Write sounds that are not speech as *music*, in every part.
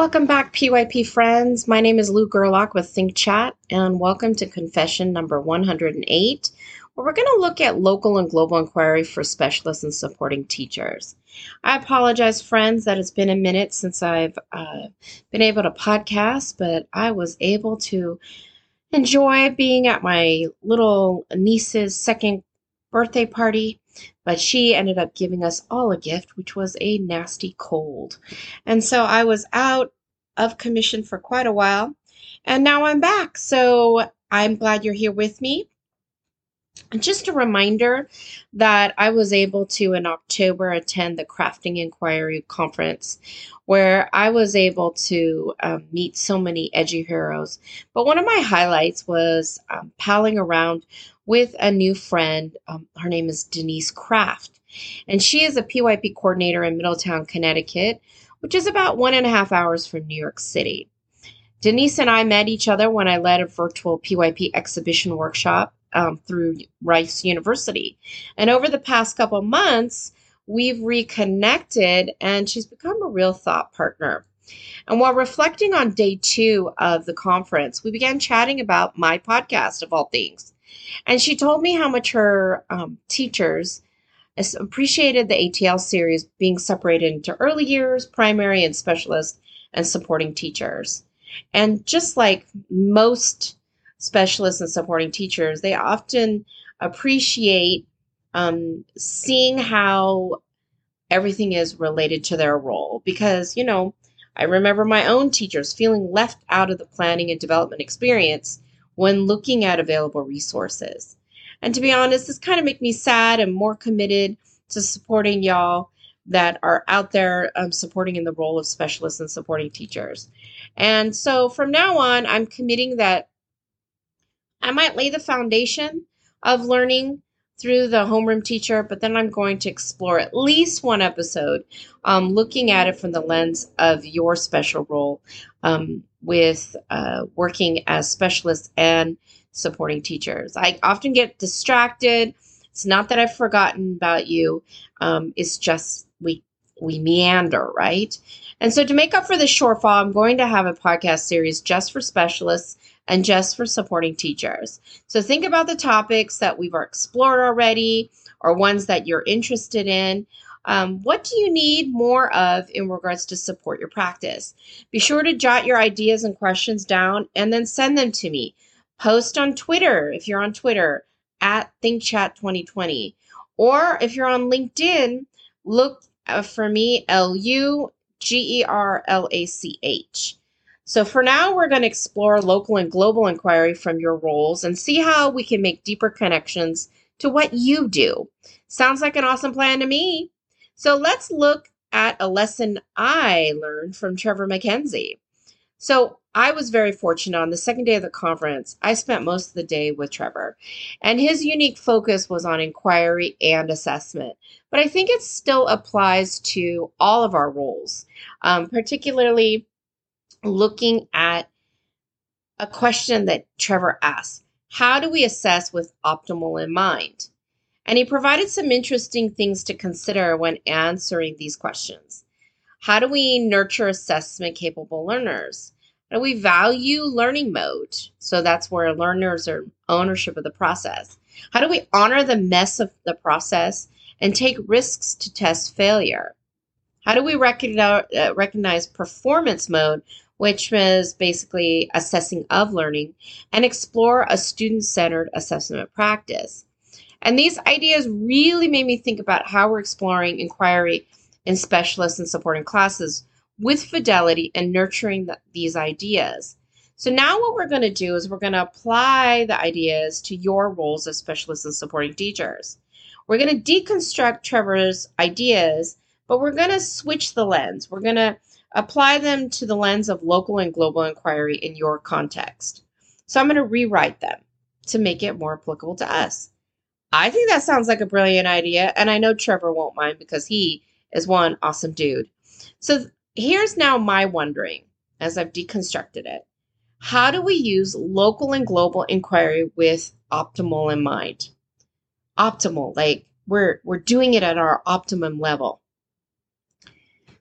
Welcome back, PYP friends. My name is Lou Gerlach with Think Chat, and welcome to confession number 108, where we're going to look at local and global inquiry for specialists and supporting teachers. I apologize, friends, that it's been a minute since I've uh, been able to podcast, but I was able to enjoy being at my little niece's second birthday party but she ended up giving us all a gift, which was a nasty cold. And so I was out of commission for quite a while, and now I'm back. So I'm glad you're here with me. Just a reminder that I was able to in October attend the Crafting Inquiry Conference, where I was able to um, meet so many edgy heroes. But one of my highlights was um, palling around with a new friend. Um, her name is Denise Kraft, and she is a PYP coordinator in Middletown, Connecticut, which is about one and a half hours from New York City. Denise and I met each other when I led a virtual PYP exhibition workshop um, through Rice University. And over the past couple months, we've reconnected and she's become a real thought partner. And while reflecting on day two of the conference, we began chatting about my podcast, of all things. And she told me how much her um, teachers appreciated the ATL series being separated into early years, primary, and specialist, and supporting teachers. And just like most specialists and supporting teachers, they often appreciate um, seeing how everything is related to their role. Because, you know, I remember my own teachers feeling left out of the planning and development experience when looking at available resources. And to be honest, this kind of make me sad and more committed to supporting y'all that are out there um, supporting in the role of specialists and supporting teachers. And so from now on, I'm committing that I might lay the foundation of learning through the homeroom teacher, but then I'm going to explore at least one episode um, looking at it from the lens of your special role um, with uh, working as specialists and supporting teachers. I often get distracted. It's not that I've forgotten about you. Um, it's just we we meander, right? And so to make up for the shortfall, I'm going to have a podcast series just for specialists and just for supporting teachers. So think about the topics that we've explored already or ones that you're interested in. Um, what do you need more of in regards to support your practice? Be sure to jot your ideas and questions down and then send them to me. Post on Twitter if you're on Twitter at ThinkChat2020. Or if you're on LinkedIn, look uh, for me, L U G E R L A C H. So for now, we're going to explore local and global inquiry from your roles and see how we can make deeper connections to what you do. Sounds like an awesome plan to me. So let's look at a lesson I learned from Trevor MacKenzie. So I was very fortunate on the second day of the conference. I spent most of the day with Trevor, and his unique focus was on inquiry and assessment. But I think it still applies to all of our roles, um, particularly looking at a question that Trevor asked How do we assess with optimal in mind? And he provided some interesting things to consider when answering these questions. How do we nurture assessment capable learners? How do we value learning mode? So that's where learners are ownership of the process. How do we honor the mess of the process and take risks to test failure? How do we recognize, uh, recognize performance mode, which is basically assessing of learning, and explore a student centered assessment practice? And these ideas really made me think about how we're exploring inquiry in specialists and supporting classes with fidelity and nurturing the, these ideas. So now what we're going to do is we're going to apply the ideas to your roles as specialists and supporting teachers. We're going to deconstruct Trevor's ideas, but we're going to switch the lens. We're going to apply them to the lens of local and global inquiry in your context. So I'm going to rewrite them to make it more applicable to us. I think that sounds like a brilliant idea, and I know Trevor won't mind because he is one awesome dude. So here's now my wondering as I've deconstructed it. How do we use local and global inquiry with optimal in mind? Optimal, like we're we're doing it at our optimum level.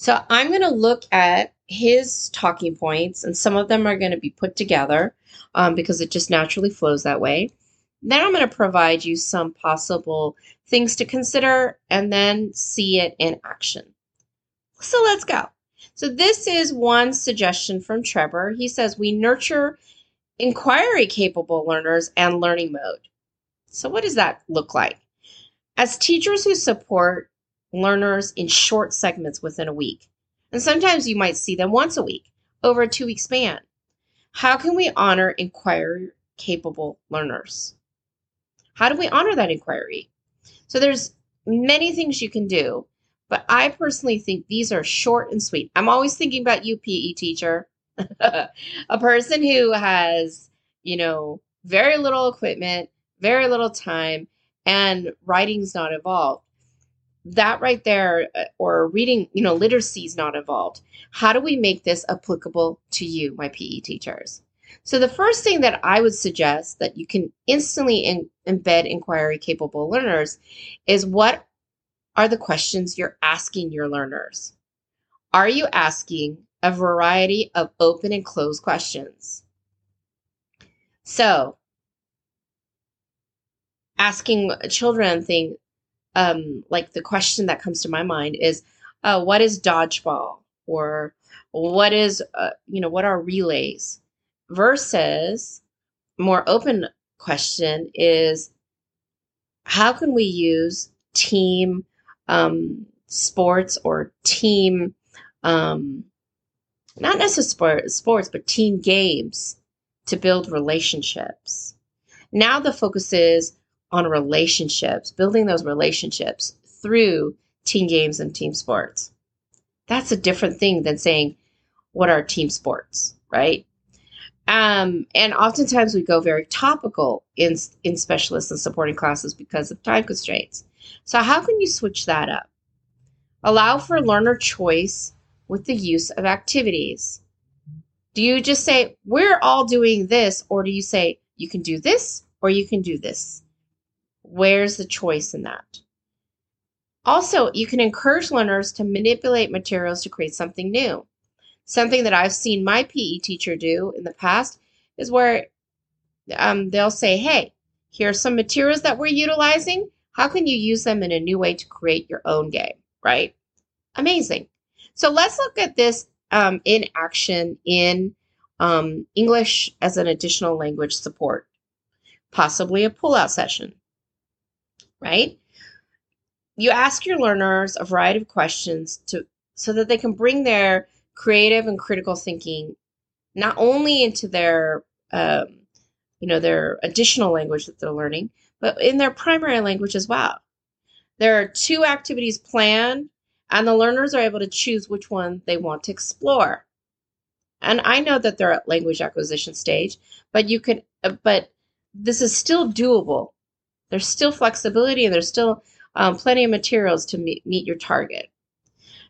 So I'm going to look at his talking points, and some of them are going to be put together um, because it just naturally flows that way. Then I'm going to provide you some possible things to consider and then see it in action. So let's go. So, this is one suggestion from Trevor. He says we nurture inquiry capable learners and learning mode. So, what does that look like? As teachers who support learners in short segments within a week, and sometimes you might see them once a week over a two week span, how can we honor inquiry capable learners? How do we honor that inquiry? So, there's many things you can do, but I personally think these are short and sweet. I'm always thinking about you, PE teacher, *laughs* a person who has, you know, very little equipment, very little time, and writing's not involved. That right there, uh, or reading, you know, literacy is not involved. How do we make this applicable to you, my PE teachers? So, the first thing that I would suggest that you can instantly in, embed inquiry capable learners is what are the questions you're asking your learners? Are you asking a variety of open and closed questions? So, asking children thing um, like the question that comes to my mind is uh, what is dodgeball or what is uh, you know what are relays versus more open question is how can we use team um, sports or team, um, not necessarily sports, but team games to build relationships. Now the focus is on relationships, building those relationships through team games and team sports. That's a different thing than saying, what are team sports, right? Um, and oftentimes we go very topical in, in specialists and supporting classes because of time constraints. So, how can you switch that up? Allow for learner choice with the use of activities. Do you just say, we're all doing this, or do you say, you can do this or you can do this? Where's the choice in that? Also, you can encourage learners to manipulate materials to create something new. Something that I've seen my PE teacher do in the past is where um, they'll say, hey, here are some materials that we're utilizing. How can you use them in a new way to create your own game, right? Amazing. So let's look at this um, in action in um, English as an additional language support, possibly a pull-out session, right? You ask your learners a variety of questions to so that they can bring their creative and critical thinking not only into their um, you know their additional language that they're learning but in their primary language as well. There are two activities planned, and the learners are able to choose which one they want to explore. And I know that they're at language acquisition stage, but you can, uh, but this is still doable. There's still flexibility and there's still um, plenty of materials to meet, meet your target.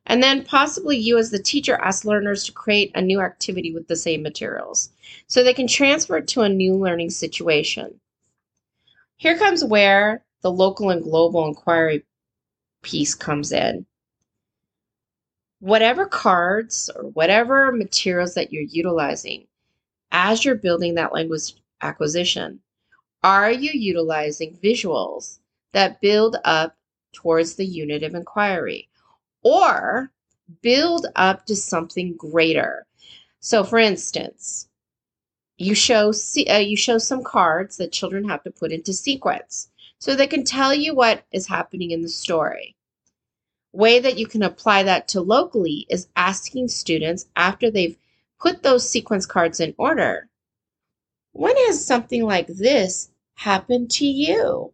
And then possibly you, as the teacher, ask learners to create a new activity with the same materials so they can transfer it to a new learning situation. Here comes where the local and global inquiry piece comes in. Whatever cards or whatever materials that you're utilizing as you're building that language acquisition, are you utilizing visuals that build up towards the unit of inquiry or build up to something greater? So, for instance, you show uh, you show some cards that children have to put into sequence so they can tell you what is happening in the story way that you can apply that to locally is asking students after they've put those sequence cards in order when has something like this happened to you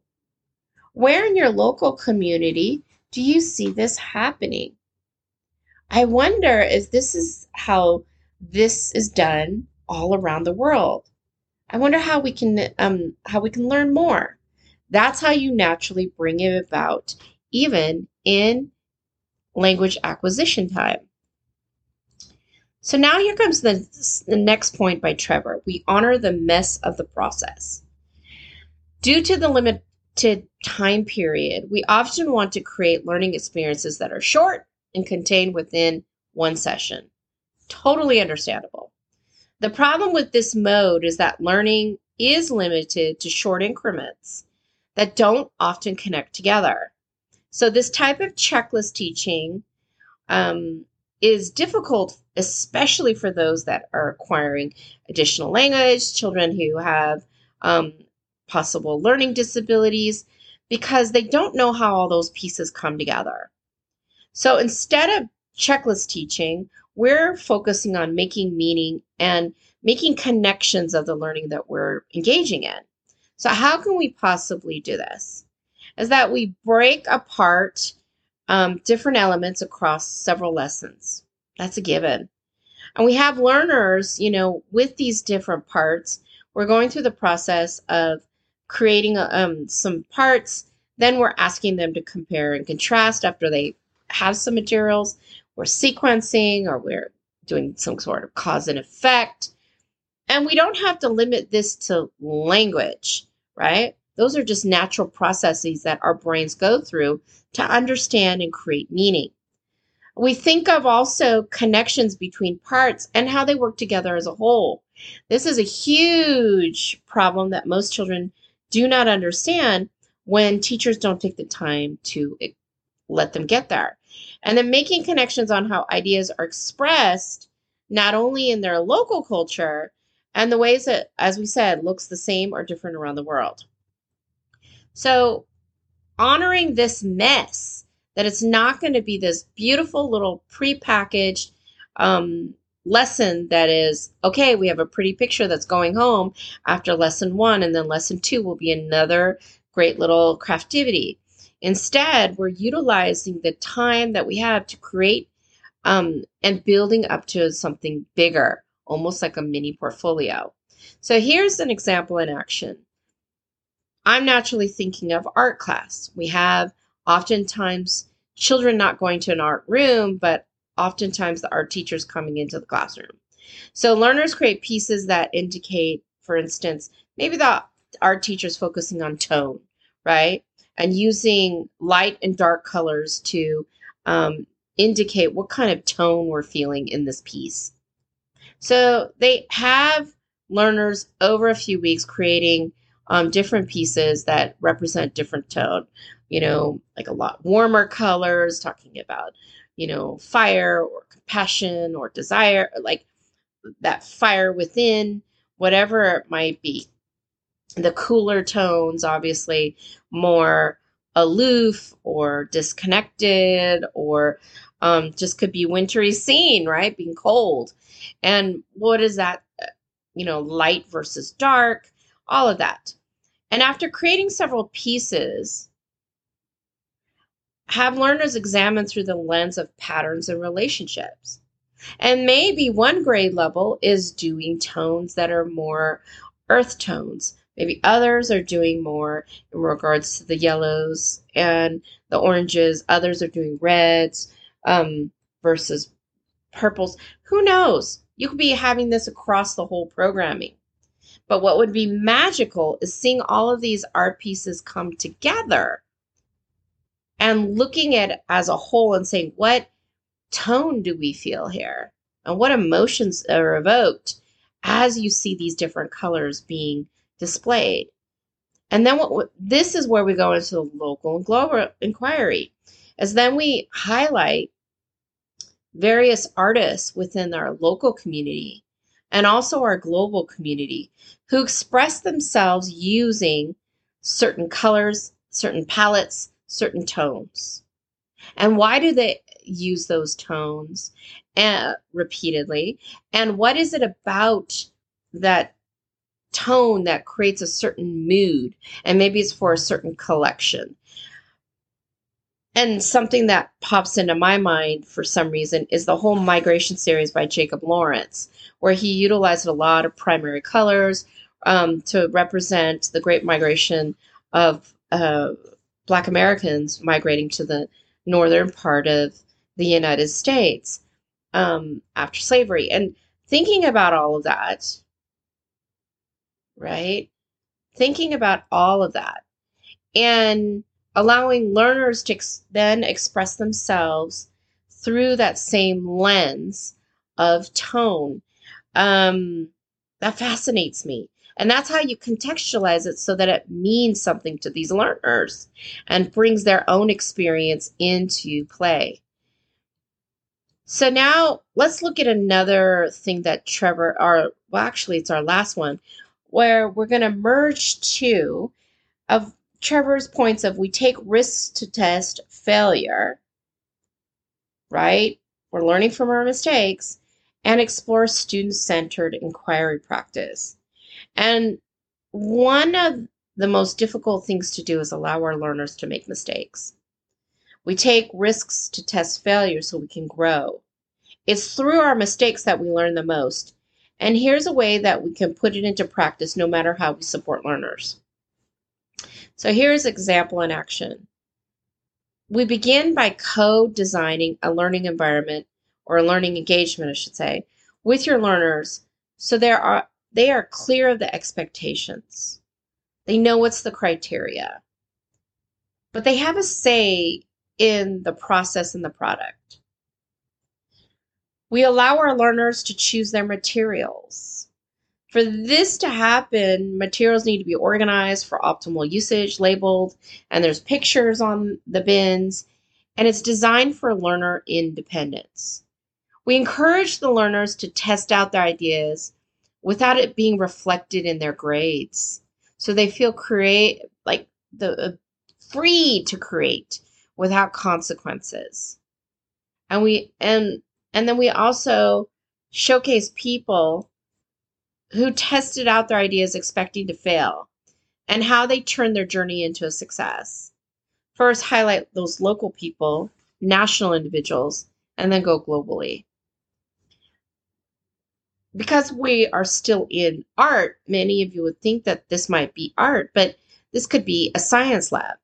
where in your local community do you see this happening i wonder if this is how this is done all around the world. I wonder how we can um, how we can learn more. That's how you naturally bring it about, even in language acquisition time. So now here comes the, the next point by Trevor. We honor the mess of the process. Due to the limited time period, we often want to create learning experiences that are short and contained within one session. Totally understandable. The problem with this mode is that learning is limited to short increments that don't often connect together. So, this type of checklist teaching um, is difficult, especially for those that are acquiring additional language, children who have um, possible learning disabilities, because they don't know how all those pieces come together. So, instead of checklist teaching, we're focusing on making meaning and making connections of the learning that we're engaging in. So, how can we possibly do this? Is that we break apart um, different elements across several lessons. That's a given. And we have learners, you know, with these different parts. We're going through the process of creating um, some parts. Then we're asking them to compare and contrast after they have some materials. We're sequencing or we're doing some sort of cause and effect. And we don't have to limit this to language, right? Those are just natural processes that our brains go through to understand and create meaning. We think of also connections between parts and how they work together as a whole. This is a huge problem that most children do not understand when teachers don't take the time to let them get there. And then making connections on how ideas are expressed, not only in their local culture and the ways that, as we said, looks the same or different around the world. So, honoring this mess, that it's not going to be this beautiful little prepackaged um, lesson that is okay, we have a pretty picture that's going home after lesson one, and then lesson two will be another great little craftivity. Instead, we're utilizing the time that we have to create um, and building up to something bigger, almost like a mini portfolio. So here's an example in action. I'm naturally thinking of art class. We have oftentimes children not going to an art room, but oftentimes the art teachers coming into the classroom. So learners create pieces that indicate, for instance, maybe the art teacher's focusing on tone, right? And using light and dark colors to um, indicate what kind of tone we're feeling in this piece. So they have learners over a few weeks creating um, different pieces that represent different tone. You know, like a lot warmer colors, talking about you know fire or compassion or desire, like that fire within, whatever it might be. The cooler tones, obviously, more aloof or disconnected or um, just could be wintry scene, right? Being cold. And what is that? Uh, you know, light versus dark, all of that. And after creating several pieces, have learners examine through the lens of patterns and relationships. And maybe one grade level is doing tones that are more earth tones. Maybe others are doing more in regards to the yellows and the oranges. Others are doing reds um, versus purples. Who knows? You could be having this across the whole programming. But what would be magical is seeing all of these art pieces come together and looking at as a whole and saying, what tone do we feel here? And what emotions are evoked as you see these different colors being displayed? And then what this is where we go into the local and global inquiry, as then we highlight various artists within our local community and also our global community who express themselves using certain colors, certain palettes, certain tones. And why do they use those tones uh, repeatedly? And what is it about that tone that creates a certain mood? And maybe it's for a certain collection. And something that pops into my mind for some reason is the whole migration series by Jacob Lawrence, where he utilized a lot of primary colors um, to represent the great migration of uh, Black Americans migrating to the northern part of the United States um, after slavery. And thinking about all of that, right? Thinking about all of that and allowing learners to ex- then express themselves through that same lens of tone. Um, that fascinates me. And that's how you contextualize it so that it means something to these learners and brings their own experience into play. So now let's look at another thing that Trevor, or well, actually, it's our last one, where we're going to merge two of Trevor's points of we take risks to test failure, right? We're learning from our mistakes and explore student centered inquiry practice. And one of the most difficult things to do is allow our learners to make mistakes. We take risks to test failure so we can grow. It's through our mistakes that we learn the most. And here's a way that we can put it into practice no matter how we support learners. So here's example in action. We begin by co-designing a learning environment or a learning engagement, I should say, with your learners so there are they are clear of the expectations. They know what's the criteria. But they have a say in the process and the product. We allow our learners to choose their materials. For this to happen, materials need to be organized for optimal usage, labeled, and there's pictures on the bins, and it's designed for learner independence. We encourage the learners to test out their ideas without it being reflected in their grades. So they feel create like the uh, free to create without consequences. And we and and then we also showcase people who tested out their ideas expecting to fail and how they turned their journey into a success. First, highlight those local people, national individuals, and then go globally. Because we are still in art, many of you would think that this might be art, but this could be a science lab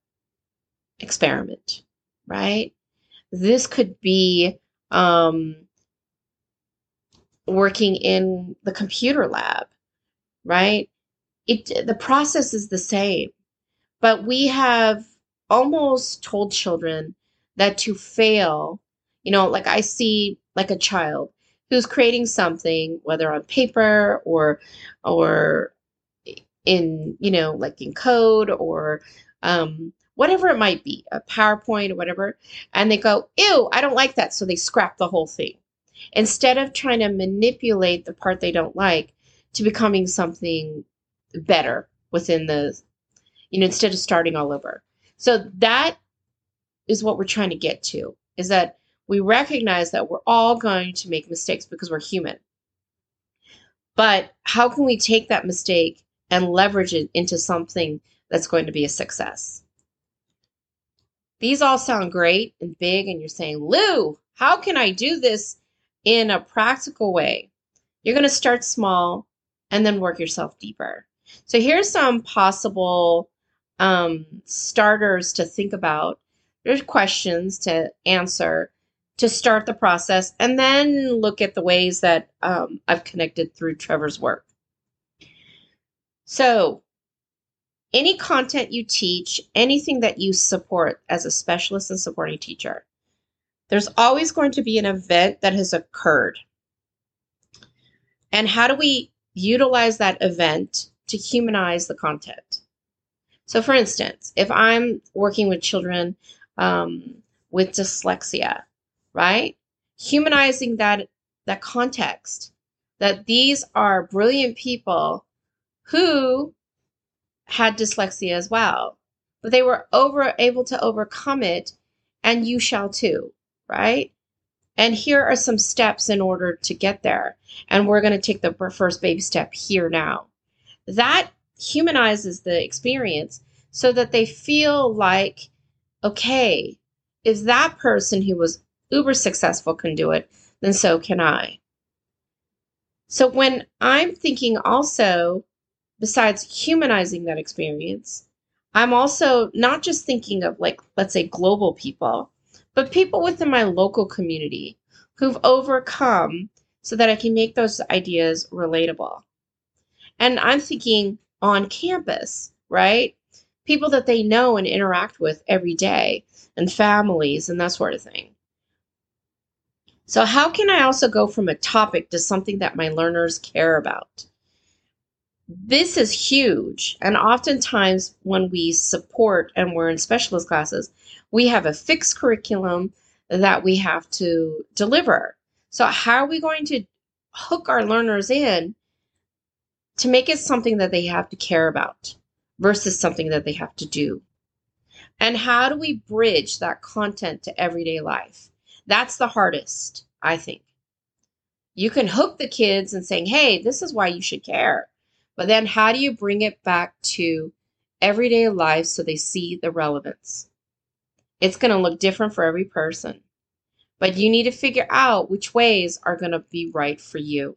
experiment, right? This could be um, working in the computer lab, right? It the process is the same, but we have almost told children that to fail, you know, like I see like a child who's creating something, whether on paper or or in you know like in code or um, whatever it might be, a PowerPoint or whatever, and they go, ew, I don't like that. So they scrap the whole thing. Instead of trying to manipulate the part they don't like to becoming something better within the, you know, instead of starting all over. So that is what we're trying to get to is that we recognize that we're all going to make mistakes because we're human. But how can we take that mistake and leverage it into something that's going to be a success? These all sound great and big, and you're saying, Lou, how can I do this in a practical way? You're going to start small and then work yourself deeper. So, here's some possible um, starters to think about. There's questions to answer to start the process, and then look at the ways that um, I've connected through Trevor's work. So, any content you teach, anything that you support as a specialist and supporting teacher, there's always going to be an event that has occurred. And how do we utilize that event to humanize the content? So, for instance, if I'm working with children um, with dyslexia, right? Humanizing that that context that these are brilliant people who had dyslexia as well, but they were over able to overcome it, and you shall too, right? And here are some steps in order to get there. And we're going to take the first baby step here now. That humanizes the experience so that they feel like, okay, if that person who was uber successful can do it, then so can I. So when I'm thinking also besides humanizing that experience, I'm also not just thinking of like, let's say, global people, but people within my local community who've overcome so that I can make those ideas relatable. And I'm thinking on campus, right? People that they know and interact with every day, and families and that sort of thing. So, how can I also go from a topic to something that my learners care about? This is huge. And oftentimes, when we support and we're in specialist classes, we have a fixed curriculum that we have to deliver. So, how are we going to hook our learners in to make it something that they have to care about versus something that they have to do? And how do we bridge that content to everyday life? That's the hardest, I think. You can hook the kids and saying, hey, this is why you should care. But then how do you bring it back to everyday life so they see the relevance? It's going to look different for every person. But you need to figure out which ways are going to be right for you.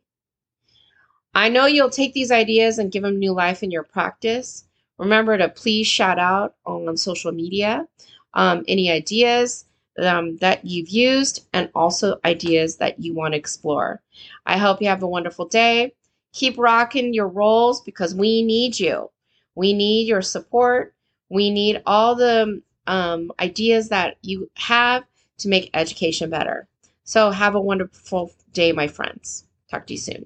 I know you'll take these ideas and give them new life in your practice. Remember to please shout out on social media um, any ideas um, that you've used and also ideas that you want to explore. I hope you have a wonderful day. Keep rocking your roles because we need you. We need your support. We need all the um, ideas that you have to make education better. So, have a wonderful day, my friends. Talk to you soon.